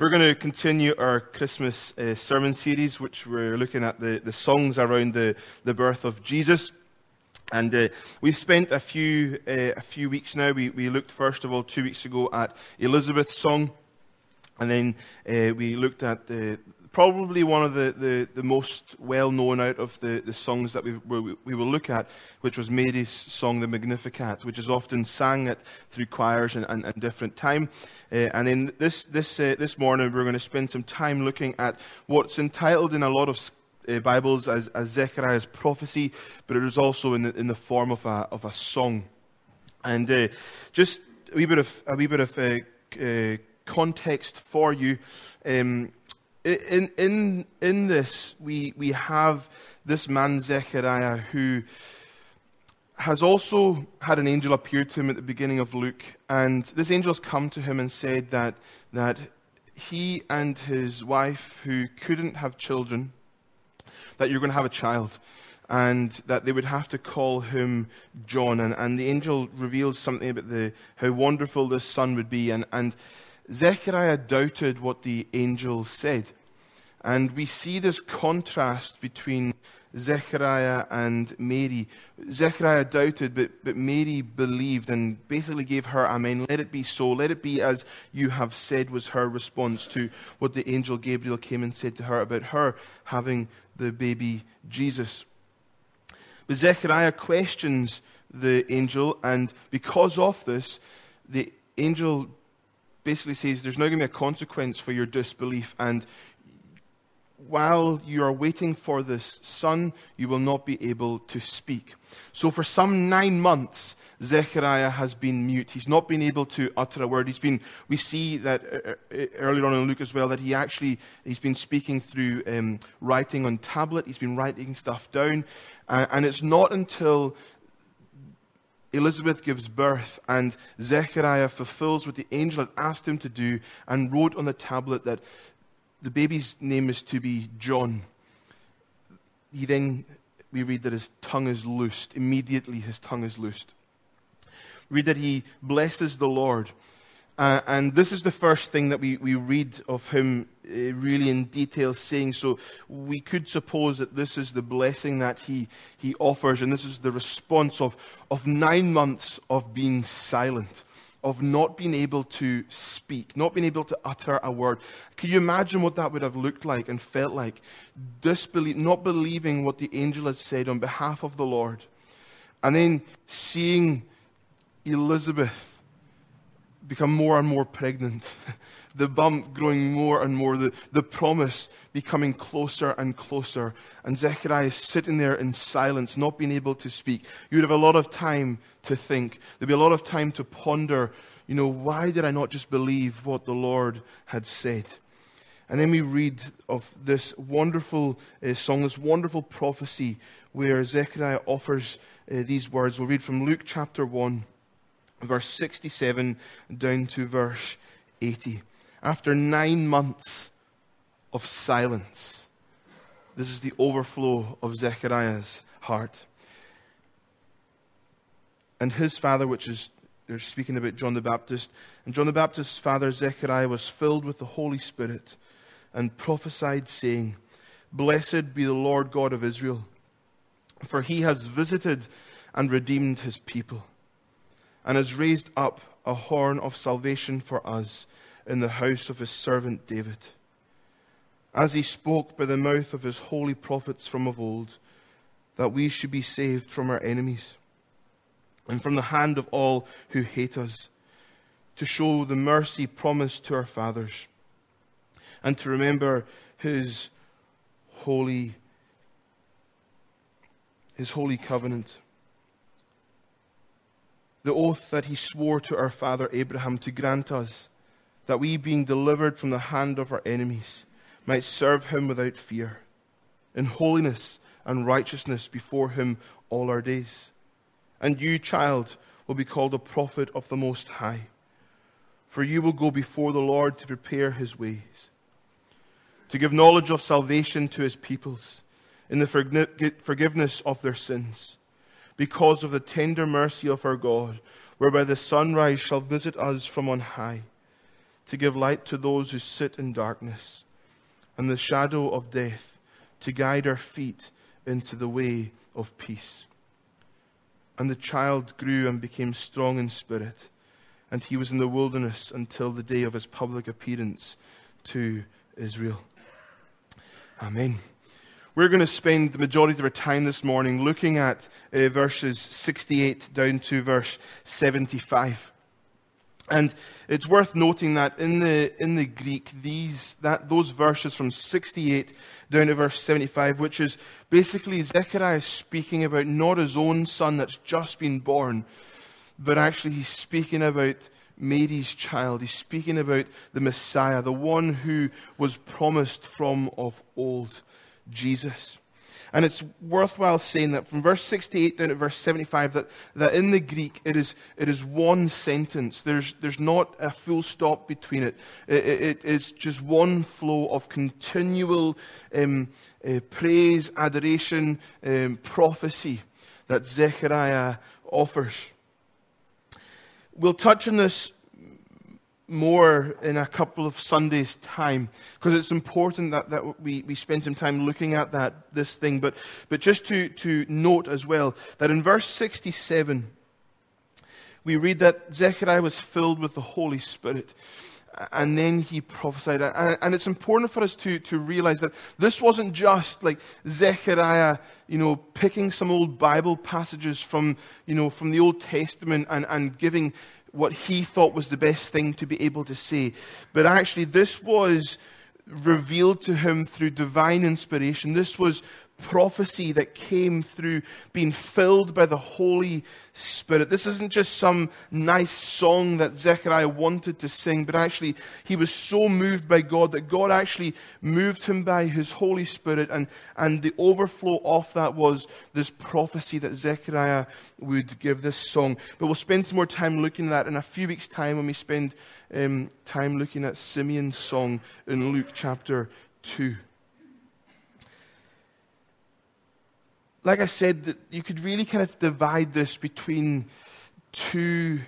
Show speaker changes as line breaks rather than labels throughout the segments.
We're going to continue our Christmas uh, sermon series, which we're looking at the, the songs around the, the birth of Jesus. And uh, we've spent a few, uh, a few weeks now. We, we looked, first of all, two weeks ago at Elizabeth's song. And then uh, we looked at the, probably one of the, the, the most well known out of the, the songs that we, we, will look at, which was Mary's song, the Magnificat, which is often sang at, through choirs and, and, and different time. Uh, and in this, this, uh, this morning, we're going to spend some time looking at what's entitled in a lot of uh, Bibles as, as Zechariah's prophecy, but it is also in the, in the form of a, of a song. And uh, just a wee bit of, a wee bit of uh, uh, context for you. Um, in, in, in this, we, we have this man, Zechariah, who has also had an angel appear to him at the beginning of Luke. And this angel has come to him and said that, that he and his wife, who couldn't have children, that you're going to have a child. And that they would have to call him John. And, and the angel reveals something about the, how wonderful this son would be. And, and Zechariah doubted what the angel said. And we see this contrast between Zechariah and Mary. Zechariah doubted, but, but Mary believed and basically gave her Amen. Let it be so. Let it be as you have said, was her response to what the angel Gabriel came and said to her about her having the baby Jesus. But Zechariah questions the angel, and because of this, the angel basically says there's now going to be a consequence for your disbelief, and while you are waiting for this son, you will not be able to speak. So, for some nine months, Zechariah has been mute. He's not been able to utter a word. He's been, we see that uh, uh, earlier on in Luke as well, that he actually, he's been speaking through um, writing on tablet. He's been writing stuff down. Uh, and it's not until Elizabeth gives birth and Zechariah fulfills what the angel had asked him to do and wrote on the tablet that the baby's name is to be John. He then, we read that his tongue is loosed. Immediately his tongue is loosed. We read that he blesses the Lord. Uh, and this is the first thing that we, we read of him uh, really in detail saying. So we could suppose that this is the blessing that he, he offers, and this is the response of, of nine months of being silent of not being able to speak, not being able to utter a word. Can you imagine what that would have looked like and felt like? Disbelief, not believing what the angel had said on behalf of the Lord. And then seeing Elizabeth become more and more pregnant. the bump growing more and more, the, the promise becoming closer and closer. And Zechariah is sitting there in silence, not being able to speak. You would have a lot of time to think. There'd be a lot of time to ponder, you know, why did I not just believe what the Lord had said? And then we read of this wonderful uh, song, this wonderful prophecy where Zechariah offers uh, these words. We'll read from Luke chapter 1, verse 67 down to verse 80 after nine months of silence. This is the overflow of Zechariah's heart. And his father, which is, they're speaking about John the Baptist, and John the Baptist's father, Zechariah, was filled with the Holy Spirit and prophesied, saying, Blessed be the Lord God of Israel, for he has visited and redeemed his people, and has raised up a horn of salvation for us in the house of his servant David. As he spoke by the mouth of his holy prophets from of old, that we should be saved from our enemies and from the hand of all who hate us, to show the mercy promised to our fathers, and to remember his holy his holy covenant the oath that he swore to our father Abraham to grant us that we, being delivered from the hand of our enemies, might serve him without fear, in holiness and righteousness before him all our days. And you, child, will be called a prophet of the Most High, for you will go before the Lord to prepare his ways, to give knowledge of salvation to his peoples, in the forgiveness of their sins, because of the tender mercy of our God, whereby the sunrise shall visit us from on high to give light to those who sit in darkness and the shadow of death, to guide our feet into the way of peace. And the child grew and became strong in spirit, and he was in the wilderness until the day of his public appearance to Israel. Amen. We're going to spend the majority of our time this morning looking at uh, verses 68 down to verse 75. And it's worth noting that in the, in the Greek, these, that, those verses from 68 down to verse 75, which is basically Zechariah speaking about not his own son that's just been born, but actually he's speaking about Mary's child. He's speaking about the Messiah, the one who was promised from of old. Jesus. And it's worthwhile saying that from verse 68 down to verse 75, that, that in the Greek it is, it is one sentence. There's, there's not a full stop between it. It, it, it is just one flow of continual um, uh, praise, adoration, um, prophecy that Zechariah offers. We'll touch on this more in a couple of Sundays' time because it's important that, that we, we spend some time looking at that this thing. But, but just to, to note as well that in verse 67, we read that Zechariah was filled with the Holy Spirit. And then he prophesied. And it's important for us to, to realize that this wasn't just like Zechariah, you know, picking some old Bible passages from, you know, from the Old Testament and, and giving what he thought was the best thing to be able to say. But actually, this was revealed to him through divine inspiration. This was prophecy that came through being filled by the Holy Spirit. This isn't just some nice song that Zechariah wanted to sing, but actually, he was so moved by God that God actually moved him by his Holy Spirit, and, and the overflow of that was this prophecy that Zechariah would give this song. But we'll spend some more time looking at that in a few weeks' time when we spend um, time looking at Simeon's song in Luke chapter 2. Like I said, you could really kind of divide this between two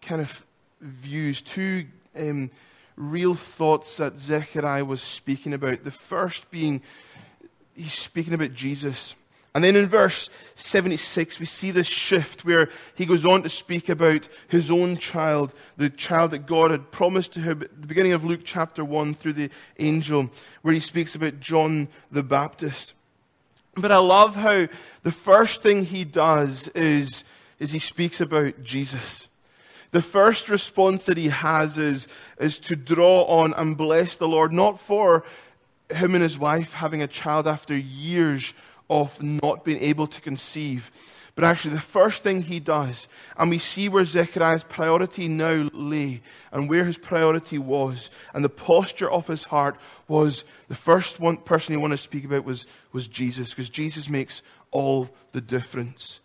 kind of views, two um, real thoughts that Zechariah was speaking about. The first being he's speaking about Jesus. And then in verse 76, we see this shift where he goes on to speak about his own child, the child that God had promised to him at the beginning of Luke chapter 1 through the angel, where he speaks about John the Baptist. But I love how the first thing he does is, is he speaks about Jesus. The first response that he has is, is to draw on and bless the Lord, not for him and his wife having a child after years of not being able to conceive, but actually, the first thing he does, and we see where Zechariah's priority now lay and where his priority was, and the posture of his heart was the first one person he wanted to speak about was, was Jesus, because Jesus makes all the difference.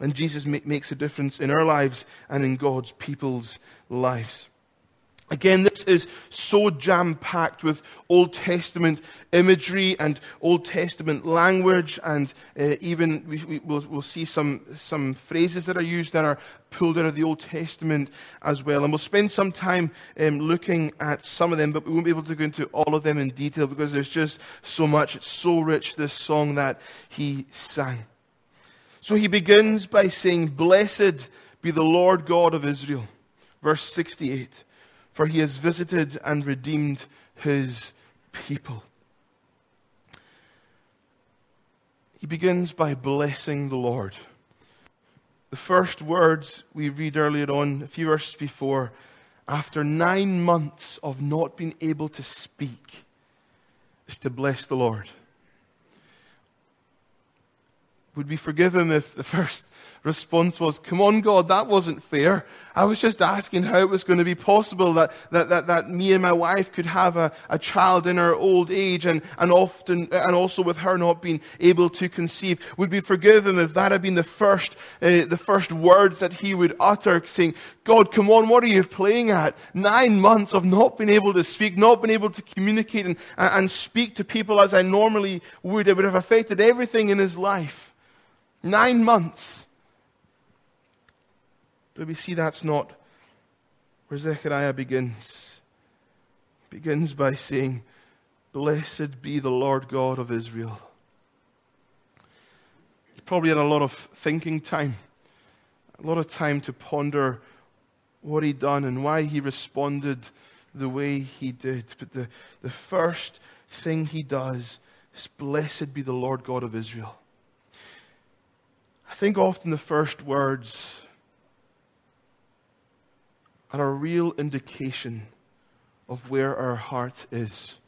And Jesus ma- makes a difference in our lives and in God's people's lives. Again, this is so jam packed with Old Testament imagery and Old Testament language, and uh, even we, we, will we'll see some, some phrases that are used that are pulled out of the Old Testament as well. And we'll spend some time um, looking at some of them, but we won't be able to go into all of them in detail because there's just so much. It's so rich, this song that he sang. So he begins by saying, Blessed be the Lord God of Israel. Verse 68 for he has visited and redeemed his people. He begins by blessing the Lord. The first words we read earlier on, a few verses before, after nine months of not being able to speak, is to bless the Lord. Would we forgive him if the first response was, Come on, God, that wasn't fair. I was just asking how it was going to be possible that, that, that, that me and my wife could have a, a child in our old age and, and often, and also with her not being able to conceive. Would we forgive him if that had been the first, uh, the first words that he would utter, saying, God, come on, what are you playing at? Nine months of not being able to speak, not being able to communicate and, and speak to people as I normally would. It would have affected everything in his life. Nine months. But we see that's not where Zechariah begins. Begins by saying, Blessed be the Lord God of Israel. He probably had a lot of thinking time, a lot of time to ponder what he'd done and why he responded the way he did. But the, the first thing he does is, Blessed be the Lord God of Israel. I think often the first words are a real indication of where our heart is.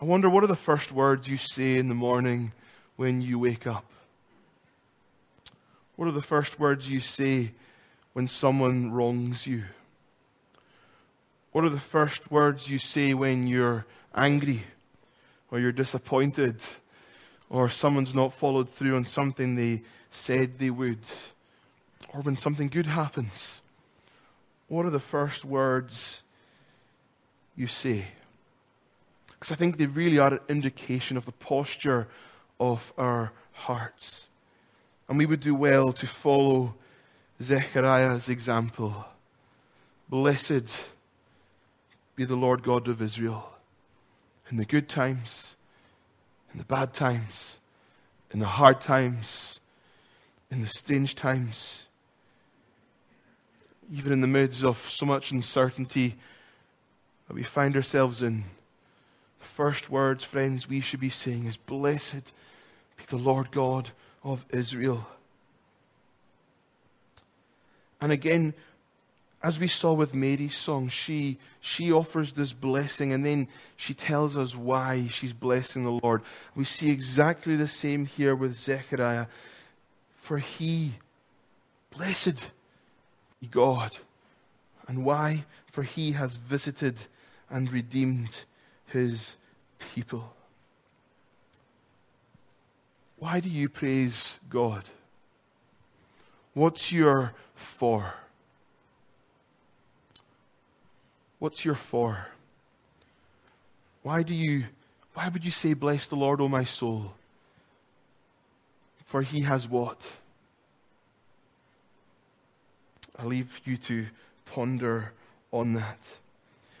I wonder what are the first words you say in the morning when you wake up? What are the first words you say when someone wrongs you? What are the first words you say when you're angry or you're disappointed or someone's not followed through on something they said they would or when something good happens? What are the first words you say? Because I think they really are an indication of the posture of our hearts. And we would do well to follow Zechariah's example. Blessed be the Lord God of Israel in the good times, in the bad times, in the hard times, in the strange times, even in the midst of so much uncertainty that we find ourselves in. The first words, friends, we should be saying is Blessed be the Lord God of Israel. And again, as we saw with Mary's song, she, she offers this blessing and then she tells us why she's blessing the Lord. We see exactly the same here with Zechariah. For he, blessed God. And why? For he has visited and redeemed his people. Why do you praise God? What's your for? What's your for? Why do you why would you say bless the Lord O my soul? For he has what? I leave you to ponder on that.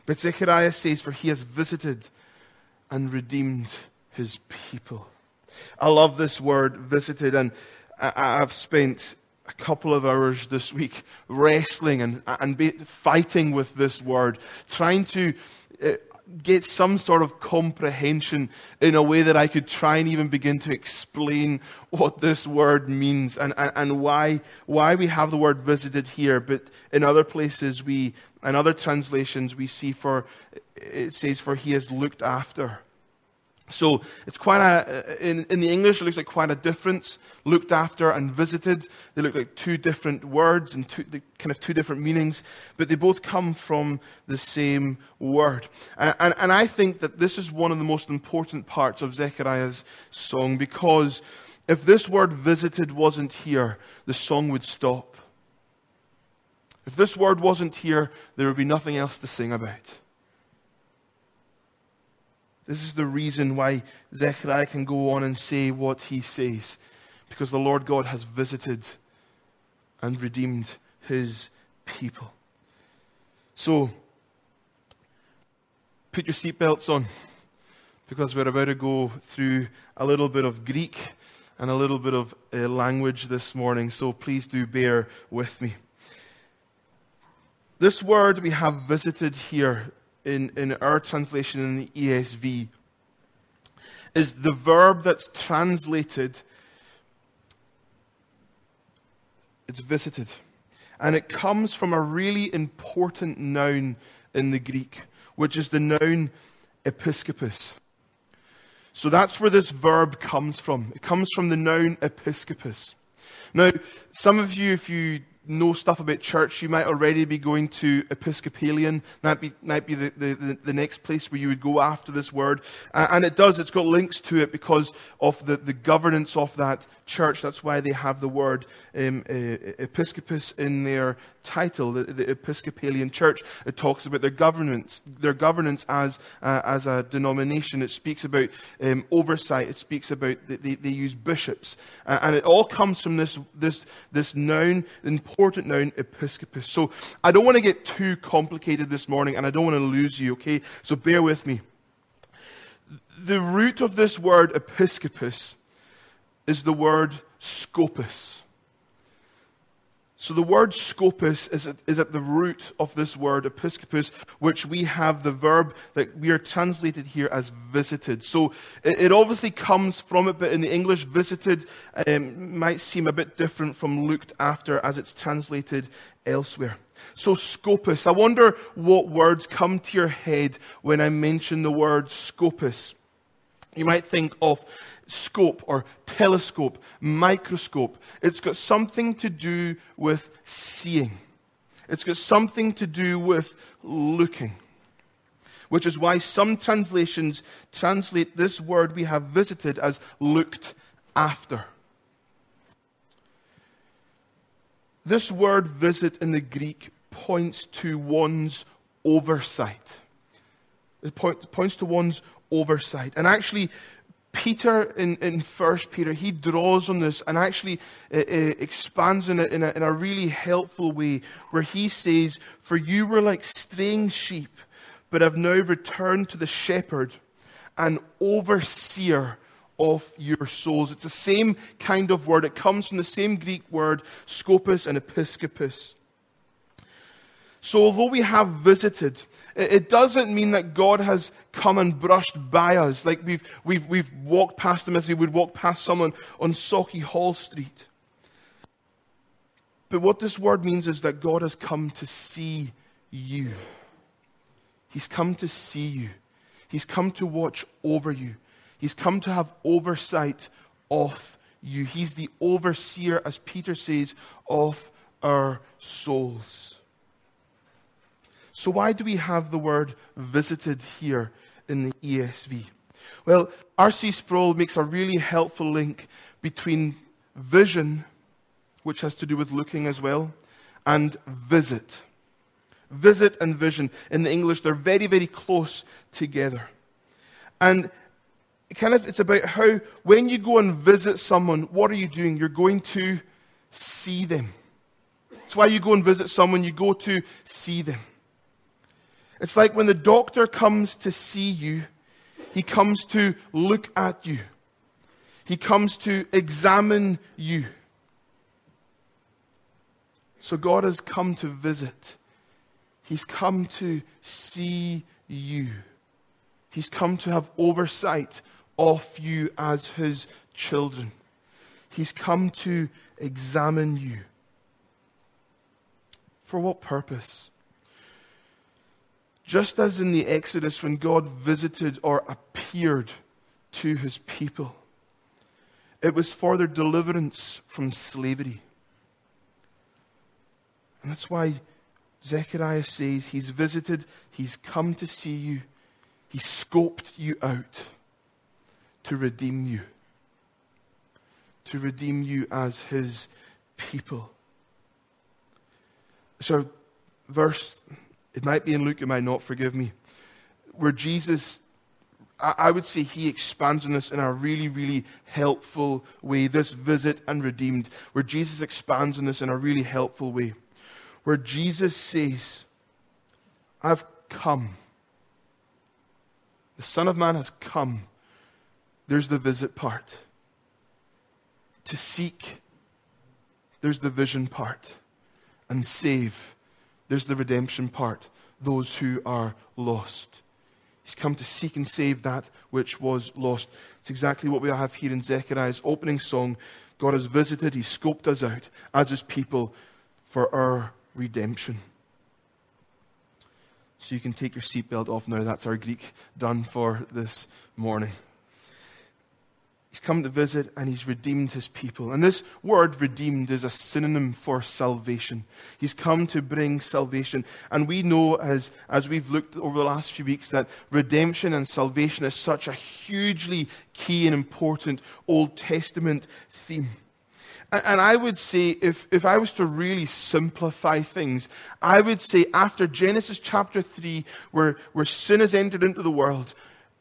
But Zechariah says, For he has visited and redeemed his people. I love this word, visited, and I've spent a couple of hours this week wrestling and, and fighting with this word, trying to uh, get some sort of comprehension in a way that I could try and even begin to explain what this word means and, and, and why, why we have the word visited here. But in other places, we, in other translations, we see for, it says, for he has looked after. So it's quite a, uh, in, in the English, it looks like quite a difference. Looked after and visited. They look like two different words and two, kind of two different meanings, but they both come from the same word. And, and, and I think that this is one of the most important parts of Zechariah's song because if this word visited wasn't here, the song would stop. If this word wasn't here, there would be nothing else to sing about. This is the reason why Zechariah can go on and say what he says. Because the Lord God has visited and redeemed his people. So, put your seatbelts on because we're about to go through a little bit of Greek and a little bit of uh, language this morning. So, please do bear with me. This word we have visited here in, in our translation in the ESV is the verb that's translated, it's visited. And it comes from a really important noun in the Greek, which is the noun episkopos. So that's where this verb comes from. It comes from the noun episkopos. Now, some of you, if you know stuff about church, you might already be going to Episcopalian. That be, might be the, the, the, next place where you would go after this word. And it does, it's got links to it because of the, the governance of that church. That's why they have the word um, uh, episcopus in their title, the, the Episcopalian Church. It talks about their governance, their governance as, uh, as a denomination. It speaks about um, oversight. It speaks about they, they use bishops. Uh, and it all comes from this, this, this noun, important noun, episcopus. So I don't want to get too complicated this morning, and I don't want to lose you, okay? So bear with me. The root of this word, episcopus, is the word scopus. So the word scopus is at, is at the root of this word episcopus, which we have the verb that we are translated here as visited. So it, it obviously comes from it, but in the English, visited um, might seem a bit different from looked after as it's translated elsewhere. So scopus, I wonder what words come to your head when I mention the word scopus. You might think of scope or telescope, microscope. It's got something to do with seeing, it's got something to do with looking. Which is why some translations translate this word we have visited as looked after. This word visit in the Greek points to one's oversight. It point, points to one's oversight. And actually, Peter in, in 1 Peter, he draws on this and actually uh, uh, expands on it in a, in a really helpful way, where he says, For you were like straying sheep, but have now returned to the shepherd and overseer of your souls. It's the same kind of word. It comes from the same Greek word, scopus and episcopus. So, although we have visited, it doesn't mean that God has come and brushed by us, like we've, we've, we've walked past him as we would walk past someone on Sauchiehall Street. But what this word means is that God has come to see you. He's come to see you. He's come to watch over you. He's come to have oversight of you. He's the overseer, as Peter says, of our souls. So, why do we have the word visited here in the ESV? Well, R.C. Sproul makes a really helpful link between vision, which has to do with looking as well, and visit. Visit and vision. In the English, they're very, very close together. And kind of, it's about how when you go and visit someone, what are you doing? You're going to see them. That's why you go and visit someone, you go to see them. It's like when the doctor comes to see you, he comes to look at you, he comes to examine you. So God has come to visit, He's come to see you, He's come to have oversight of you as His children. He's come to examine you. For what purpose? Just as in the Exodus, when God visited or appeared to his people, it was for their deliverance from slavery. And that's why Zechariah says he's visited, he's come to see you, he scoped you out to redeem you, to redeem you as his people. So, verse it might be in Luke, it might not, forgive me. Where Jesus, I would say he expands on this in a really, really helpful way. This visit and redeemed, where Jesus expands on this in a really helpful way. Where Jesus says, I've come. The Son of Man has come. There's the visit part. To seek, there's the vision part. And save, there's the redemption part those who are lost. He's come to seek and save that which was lost. It's exactly what we have here in Zechariah's opening song. God has visited, He scoped us out as His people for our redemption. So you can take your seatbelt off now. That's our Greek done for this morning. He's come to visit and he's redeemed his people. And this word redeemed is a synonym for salvation. He's come to bring salvation. And we know, as, as we've looked over the last few weeks, that redemption and salvation is such a hugely key and important Old Testament theme. And I would say, if, if I was to really simplify things, I would say after Genesis chapter 3, where, where sin has entered into the world,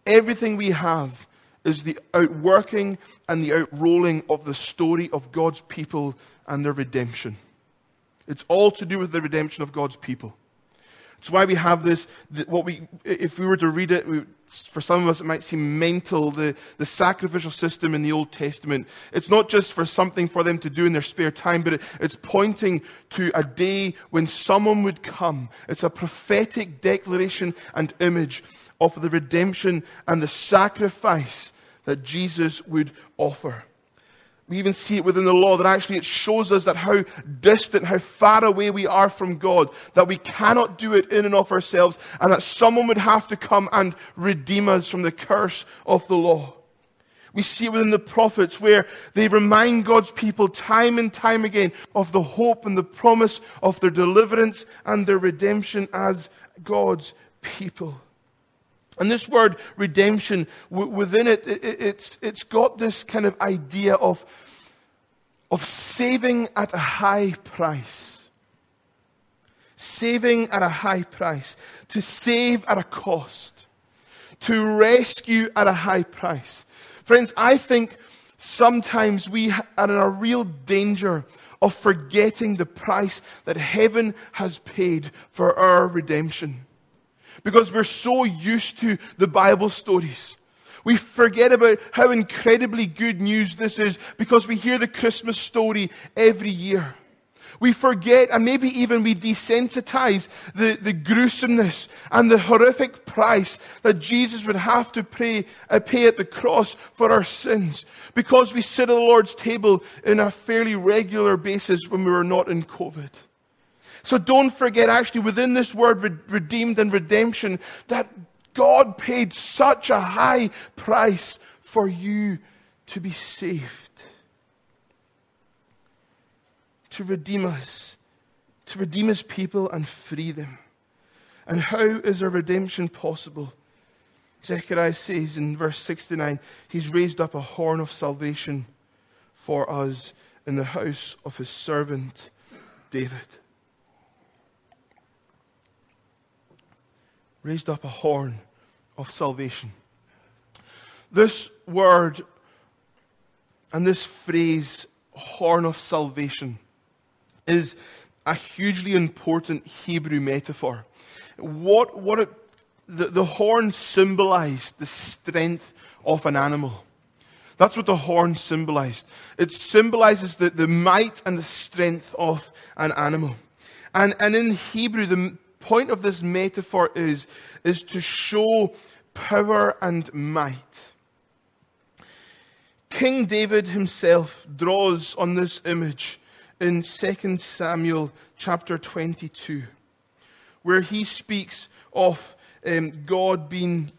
everything we have is the outworking and the outrolling of the story of God's people and their redemption. It's all to do with the redemption of God's people. It's why we have this, what we, if we were to read it, for some of us it might seem mental, the, the sacrificial system in the Old Testament. It's not just for something for them to do in their spare time, but it, it's pointing to a day when someone would come. It's a prophetic declaration and image of the redemption and the sacrifice that Jesus would offer. We even see it within the law that actually it shows us that how distant, how far away we are from God, that we cannot do it in and of ourselves, and that someone would have to come and redeem us from the curse of the law. We see it within the prophets where they remind God's people time and time again of the hope and the promise of their deliverance and their redemption as God's people. And this word redemption, within it, it's, it's got this kind of idea of, of saving at a high price. Saving at a high price. To save at a cost. To rescue at a high price. Friends, I think sometimes we are in a real danger of forgetting the price that heaven has paid for our redemption because we're so used to the Bible stories. We forget about how incredibly good news this is because we hear the Christmas story every year. We forget and maybe even we desensitize the, the gruesomeness and the horrific price that Jesus would have to pay, uh, pay at the cross for our sins because we sit at the Lord's table in a fairly regular basis when we were not in COVID. So don't forget, actually, within this word redeemed and redemption, that God paid such a high price for you to be saved, to redeem us, to redeem his people and free them. And how is our redemption possible? Zechariah says in verse 69 He's raised up a horn of salvation for us in the house of his servant David. Raised up a horn of salvation. This word and this phrase, horn of salvation, is a hugely important Hebrew metaphor. What, what it, the, the horn symbolized the strength of an animal. That's what the horn symbolized. It symbolizes the, the might and the strength of an animal. And, and in Hebrew, the, point of this metaphor is, is to show power and might. King David himself draws on this image in 2 Samuel chapter 22, where he speaks of um, God being,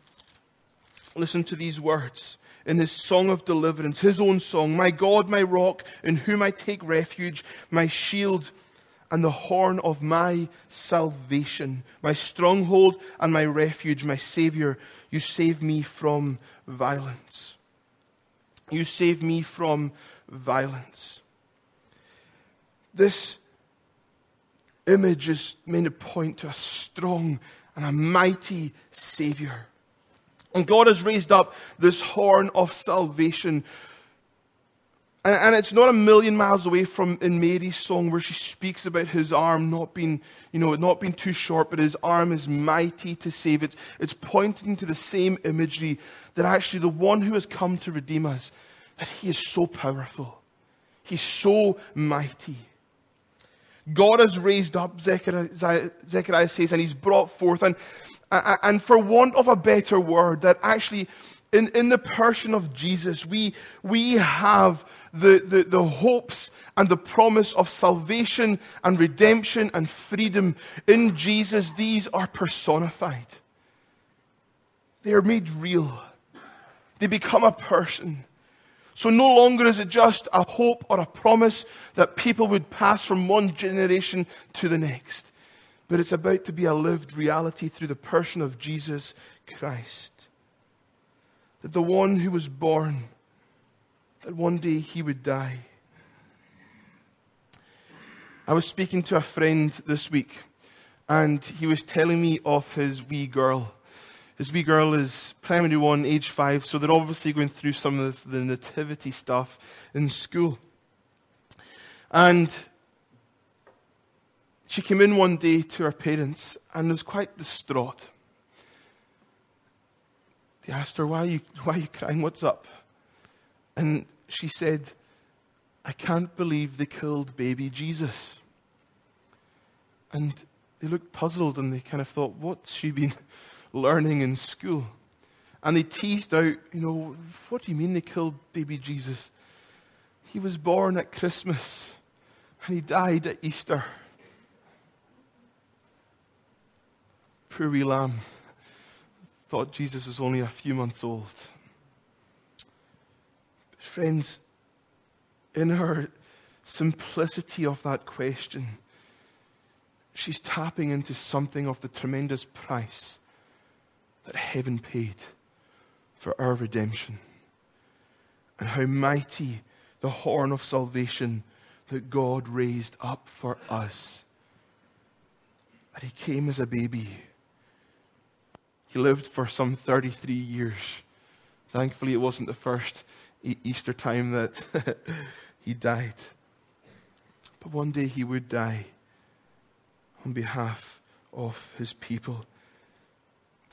listen to these words in his song of deliverance, his own song My God, my rock, in whom I take refuge, my shield and the horn of my salvation, my stronghold and my refuge, my Savior. You save me from violence. You save me from violence. This image is meant to point to a strong and a mighty Savior. And God has raised up this horn of salvation and, and, it's not a million miles away from in Mary's song where she speaks about his arm not being, you know, not being too short, but his arm is mighty to save. It's, it's pointing to the same imagery that actually the one who has come to redeem us, that he is so powerful. He's so mighty. God has raised up, Zechariah, Zechariah says, and he's brought forth. And, and for want of a better word, that actually in, in the person of Jesus, we, we have the, the, the hopes and the promise of salvation and redemption and freedom. In Jesus, these are personified. They are made real. They become a person. So no longer is it just a hope or a promise that people would pass from one generation to the next, but it's about to be a lived reality through the person of Jesus Christ that the one who was born, that one day he would die, I was speaking to a friend this week, and he was telling me of his wee girl. His wee girl is primary one, age five, so they're obviously going through some of the nativity stuff in school. And she came in one day to her parents and was quite distraught. They asked her, Why are you, why are you crying? What's up? And she said, I can't believe they killed baby Jesus. And they looked puzzled and they kind of thought, What's she been learning in school? And they teased out, You know, what do you mean they killed baby Jesus? He was born at Christmas and he died at Easter. Poor wee lamb thought Jesus was only a few months old. But friends, in her simplicity of that question, she's tapping into something of the tremendous price that heaven paid for our redemption. And how mighty the horn of salvation that God raised up for us. That He came as a baby he lived for some 33 years. Thankfully, it wasn't the first Easter time that he died. But one day he would die on behalf of his people.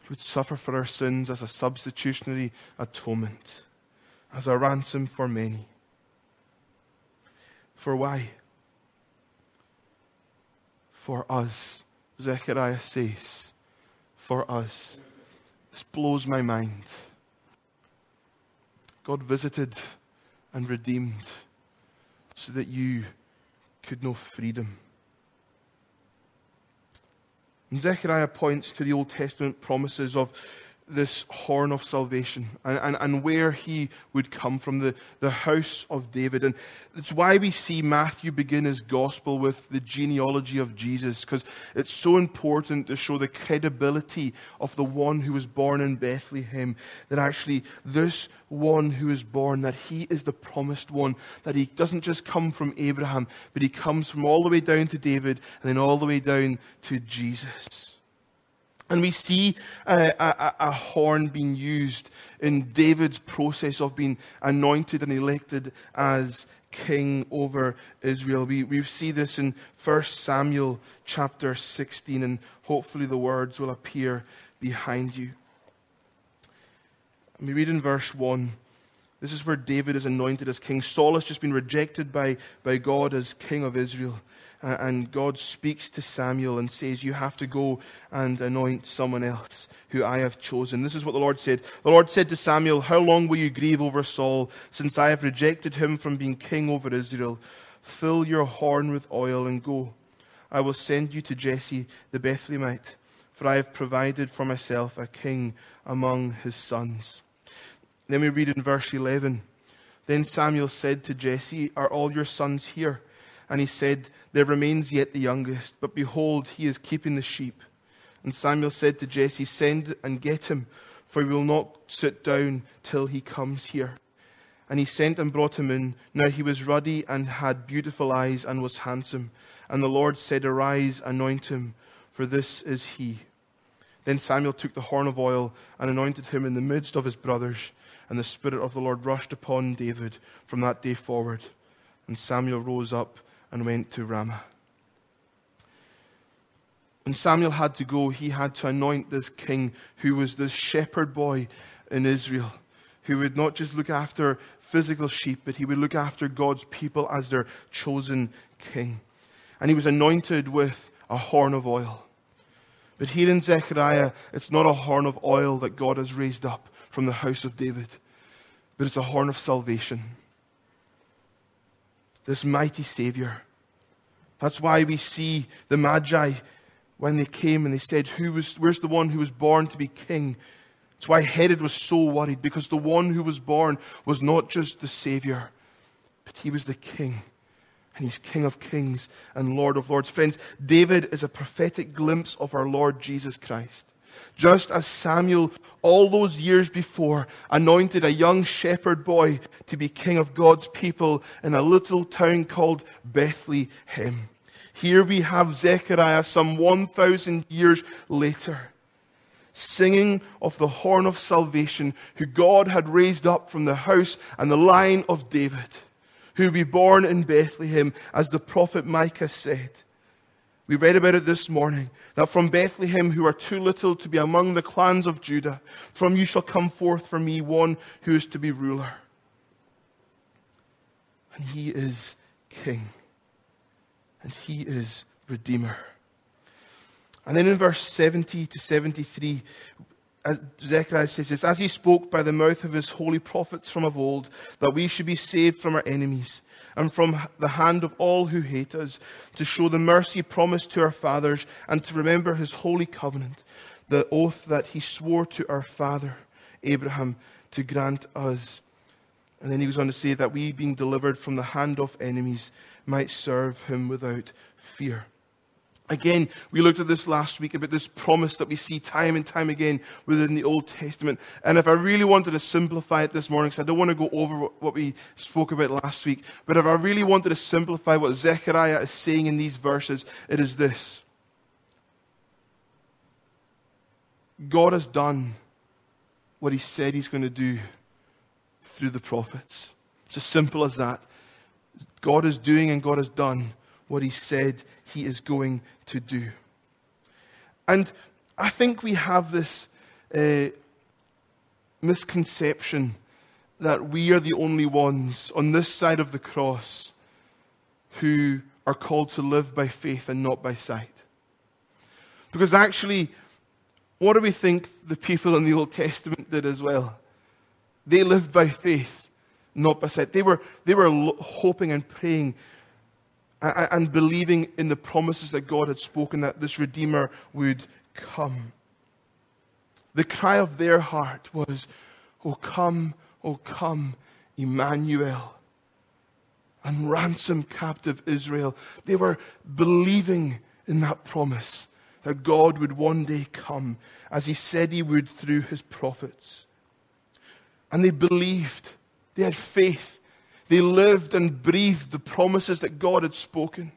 He would suffer for our sins as a substitutionary atonement, as a ransom for many. For why? For us, Zechariah says, for us. This blows my mind. God visited and redeemed so that you could know freedom. And Zechariah points to the Old Testament promises of this horn of salvation and, and, and where he would come from, the, the house of David. And it's why we see Matthew begin his gospel with the genealogy of Jesus, because it's so important to show the credibility of the one who was born in Bethlehem, that actually this one who is born, that he is the promised one, that he doesn't just come from Abraham, but he comes from all the way down to David and then all the way down to Jesus. And we see a, a, a, horn being used in David's process of being anointed and elected as king over Israel. We, we see this in 1 Samuel chapter 16, and hopefully the words will appear behind you. Let me read in verse 1. This is where David is anointed as king. Saul has just been rejected by, by God as king of Israel. And God speaks to Samuel and says, You have to go and anoint someone else who I have chosen. This is what the Lord said. The Lord said to Samuel, How long will you grieve over Saul, since I have rejected him from being king over Israel? Fill your horn with oil and go. I will send you to Jesse the Bethlehemite, for I have provided for myself a king among his sons. Then we read in verse 11 Then Samuel said to Jesse, Are all your sons here? And he said, There remains yet the youngest, but behold, he is keeping the sheep. And Samuel said to Jesse, Send and get him, for we will not sit down till he comes here. And he sent and brought him in. Now he was ruddy and had beautiful eyes and was handsome. And the Lord said, Arise, anoint him, for this is he. Then Samuel took the horn of oil and anointed him in the midst of his brothers. And the Spirit of the Lord rushed upon David from that day forward. And Samuel rose up and went to Ramah. When Samuel had to go, he had to anoint this king who was this shepherd boy in Israel, who would not just look after physical sheep, but he would look after God's people as their chosen king. And he was anointed with a horn of oil. But here in Zechariah, it's not a horn of oil that God has raised up from the house of David, but it's a horn of salvation this mighty Savior. That's why we see the Magi when they came and they said, Who was, Where's the one who was born to be king? That's why Herod was so worried, because the one who was born was not just the Savior, but he was the King. And he's King of kings and Lord of lords. Friends, David is a prophetic glimpse of our Lord Jesus Christ. Just as Samuel, all those years before, anointed a young shepherd boy to be king of God's people in a little town called Bethlehem. Here we have Zechariah some 1,000 years later singing of the horn of salvation, who God had raised up from the house and the line of David, who will be born in Bethlehem, as the prophet Micah said. We read about it this morning that from Bethlehem, who are too little to be among the clans of Judah, from you shall come forth for me one who is to be ruler. And he is king, and he is redeemer. And then in verse 70 to 73, Zechariah says this As he spoke by the mouth of his holy prophets from of old, that we should be saved from our enemies and from the hand of all who hate us, to show the mercy promised to our fathers, and to remember his holy covenant, the oath that he swore to our father Abraham to grant us. And then he goes on to say that we, being delivered from the hand of enemies, might serve him without fear. Again, we looked at this last week about this promise that we see time and time again within the Old Testament. And if I really wanted to simplify it this morning, because I don't want to go over what we spoke about last week, but if I really wanted to simplify what Zechariah is saying in these verses, it is this God has done what he said he's going to do through the prophets. It's as simple as that. God is doing and God has done what he said he is going to do. And I think we have this uh, misconception that we are the only ones on this side of the cross who are called to live by faith and not by sight. Because actually, what do we think the people in the Old Testament did as well? They lived by faith, not by sight. They were, they were hoping and praying and believing in the promises that God had spoken that this Redeemer would come. The cry of their heart was, Oh, come, oh, come, Emmanuel, and ransom captive Israel. They were believing in that promise that God would one day come as he said he would through his prophets. And they believed, they had faith they lived and breathed the promises that God had spoken.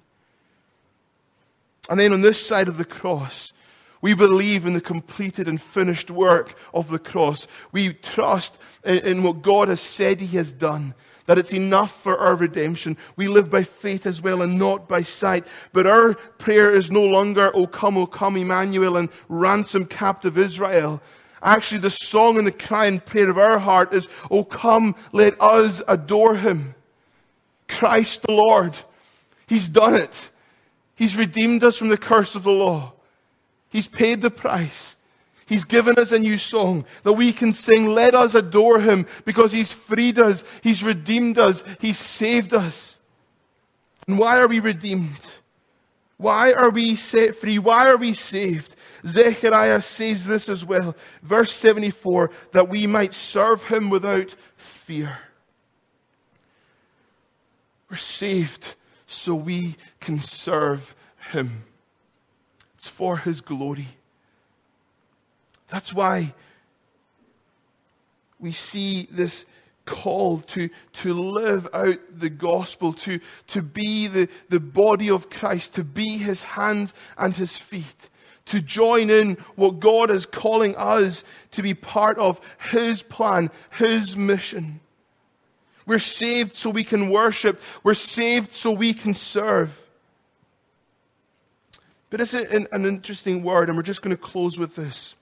And then on this side of the cross, we believe in the completed and finished work of the cross. We trust in, in, what God has said He has done, that it's enough for our redemption. We live by faith as well and not by sight. But our prayer is no longer, O come, O come, Emmanuel, and ransom captive Israel. Actually, the song and the cry and prayer of our heart is, Oh, come, let us adore him. Christ the Lord. He's done it. He's redeemed us from the curse of the law. He's paid the price. He's given us a new song that we can sing. Let us adore him because he's freed us. He's redeemed us. He's saved us. And why are we redeemed? Why are we set free? Why are we saved? Zechariah says this as well. Verse 74 that we might serve him without fear. We're saved so we can serve him. It's for his glory. That's why we see this call to, to live out the gospel, to, to be the, the body of Christ, to be his hands and his feet to join in what God is calling us to be part of His plan, His mission. We're saved so we can worship. We're saved so we can serve. But it's an, an interesting word, and we're just going to close with this.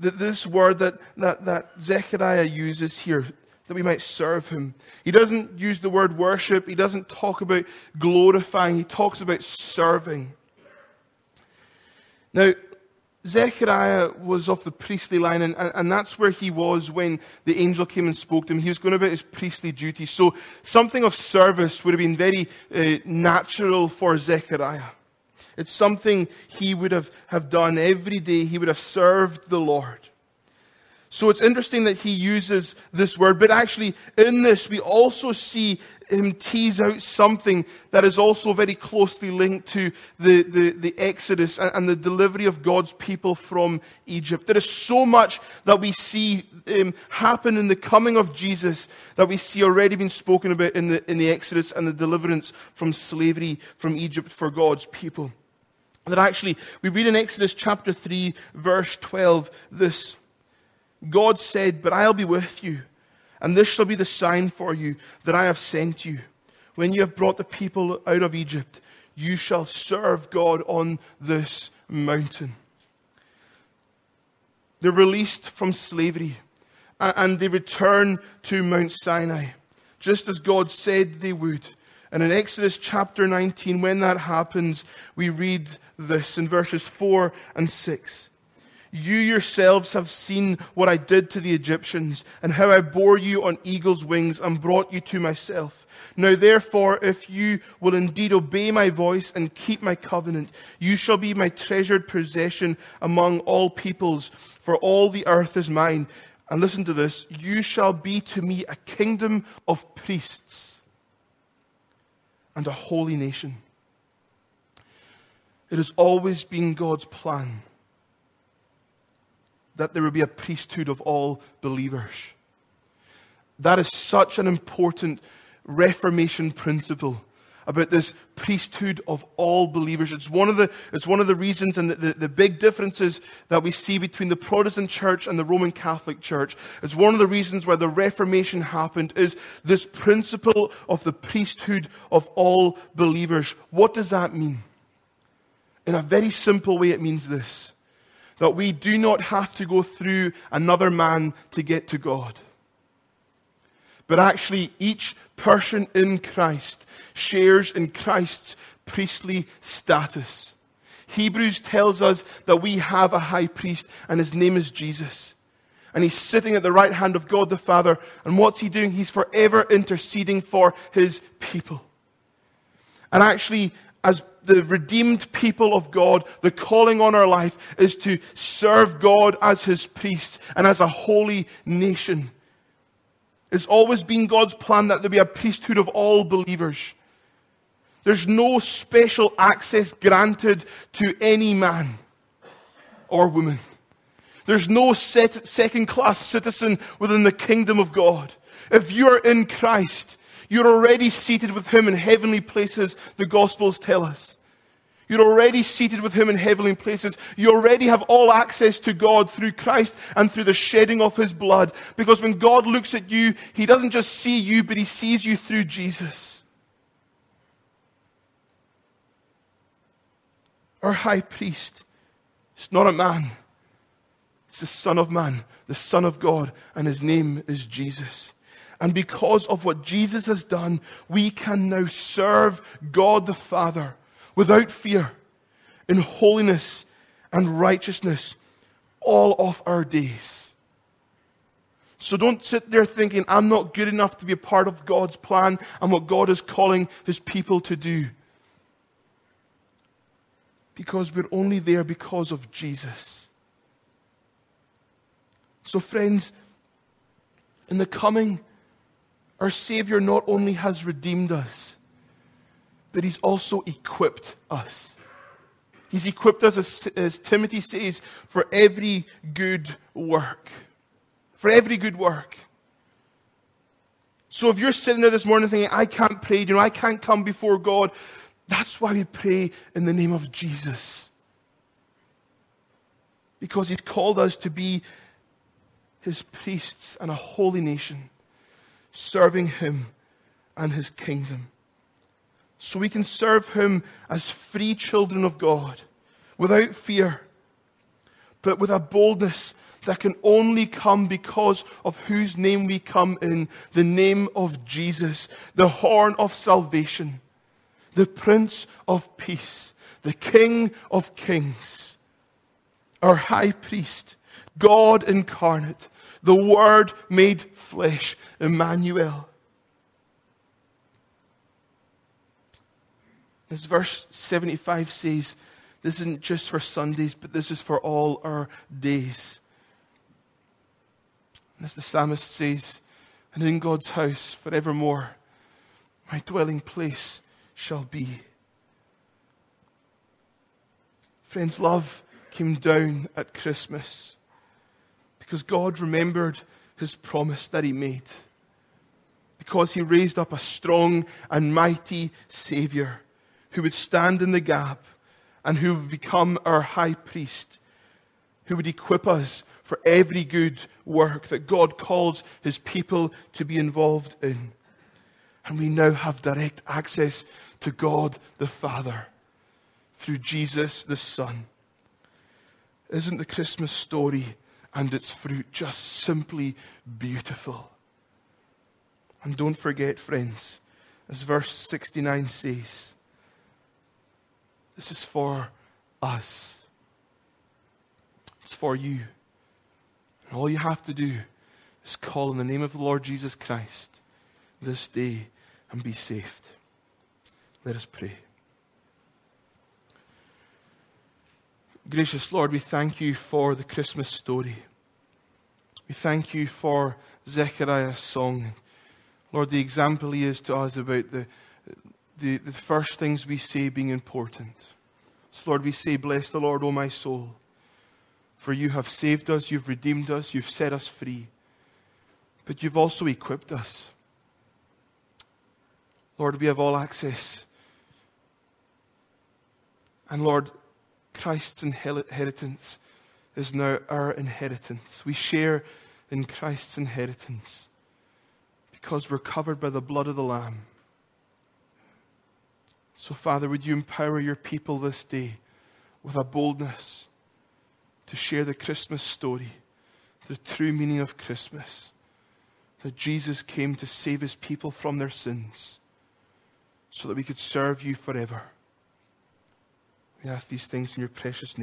That this word that, that, that Zechariah uses here, that we might serve him. He doesn't use the word worship, he doesn't talk about glorifying, he talks about serving. Now, Zechariah was of the priestly line, and, and that's where he was when the angel came and spoke to him. He was going about his priestly duty. So, something of service would have been very uh, natural for Zechariah. It's something he would have, have done every day. He would have served the Lord. So it's interesting that he uses this word, but actually in this we also see him tease out something that is also very closely linked to the, the, the Exodus and, and, the delivery of God's people from Egypt. There is so much that we see um, happen in the coming of Jesus that we see already been spoken about in the, in the Exodus and the deliverance from slavery from Egypt for God's people. That actually, we read in Exodus chapter 3, verse 12, this. God said, But I'll be with you, and this shall be the sign for you that I have sent you. When you have brought the people out of Egypt, you shall serve God on this mountain. They're released from slavery and they return to Mount Sinai, just as God said they would. And in Exodus chapter 19, when that happens, we read this in verses 4 and 6. You yourselves have seen what I did to the Egyptians, and how I bore you on eagle's wings and brought you to myself. Now, therefore, if you will indeed obey my voice and keep my covenant, you shall be my treasured possession among all peoples, for all the earth is mine. And listen to this you shall be to me a kingdom of priests and a holy nation. It has always been God's plan that there would be a priesthood of all believers. That is such an important Reformation principle about this priesthood of all believers. It's one of the, it's one of the reasons and the, the, the, big differences that we see between the Protestant church and the Roman Catholic church. It's one of the reasons why the Reformation happened is this principle of the priesthood of all believers. What does that mean? In a very simple way, it means this that we do not have to go through another man to get to God. But actually, each person in Christ shares in Christ's priestly status. Hebrews tells us that we have a high priest, and his name is Jesus. And he's sitting at the right hand of God the Father. And what's he doing? He's forever interceding for his people. And actually, as the redeemed people of God, the calling on our life is to serve God as his priest and as a holy nation. It's always been God's plan that there be a priesthood of all believers. There's no special access granted to any man or woman. There's no second class citizen within the kingdom of God. If you are in Christ, you're already seated with him in heavenly places, the Gospels tell us. You're already seated with him in heavenly places. You already have all access to God through Christ and through the shedding of his blood. Because when God looks at you, he doesn't just see you, but he sees you through Jesus. Our high priest is not a man, it's the Son of Man, the Son of God, and his name is Jesus. And because of what Jesus has done, we can now serve God the Father without fear, in holiness and righteousness all of our days. So don't sit there thinking, I'm not good enough to be a part of God's plan and what God is calling his people to do. Because we're only there because of Jesus. So, friends, in the coming our Savior not only has redeemed us, but He's also equipped us. He's equipped us, as, as, Timothy says, for every good work. For every good work. So if you're sitting there this morning thinking, I can't pray, you know, I can't come before God, that's why we pray in the name of Jesus. Because He's called us to be His priests and a holy nation serving Him and His kingdom. So we can serve Him as free children of God without fear, but with a boldness that can only come because of whose name we come in the name of Jesus, the horn of salvation, the Prince of Peace, the King of Kings, our High Priest, God incarnate, the Word made flesh, Emmanuel. As verse 75 says, this isn't just for Sundays, but this is for all our days. And as the psalmist says, and in God's house forevermore, my dwelling place shall be. Friends, love came down at Christmas because God remembered his promise that he made. Because he raised up a strong and mighty Savior who would stand in the gap and who would become our high priest, who would equip us for every good work that God calls his people to be involved in. And we now have direct access to God the Father through Jesus the Son. Isn't the Christmas story and its fruit just simply beautiful? And don't forget, friends, as verse 69 says, this is for us. It's for you. And all you have to do is call in the name of the Lord Jesus Christ this day and be saved. Let us pray. Gracious Lord, we thank you for the Christmas story. We thank you for Zechariah's song. Lord, the example he is to us about the, the, the first things we say being important. So, Lord, we say, Bless the Lord, O my soul, for you have saved us, you've redeemed us, you've set us free, but you've also equipped us. Lord, we have all access. And Lord, Christ's inheritance is now our inheritance. We share in Christ's inheritance because we're covered by the blood of the Lamb. So, Father, would you empower your people this day with a boldness to share the Christmas story, the true meaning of Christmas, that Jesus came to save his people from their sins so that we could serve you forever. We ask these things in your precious name.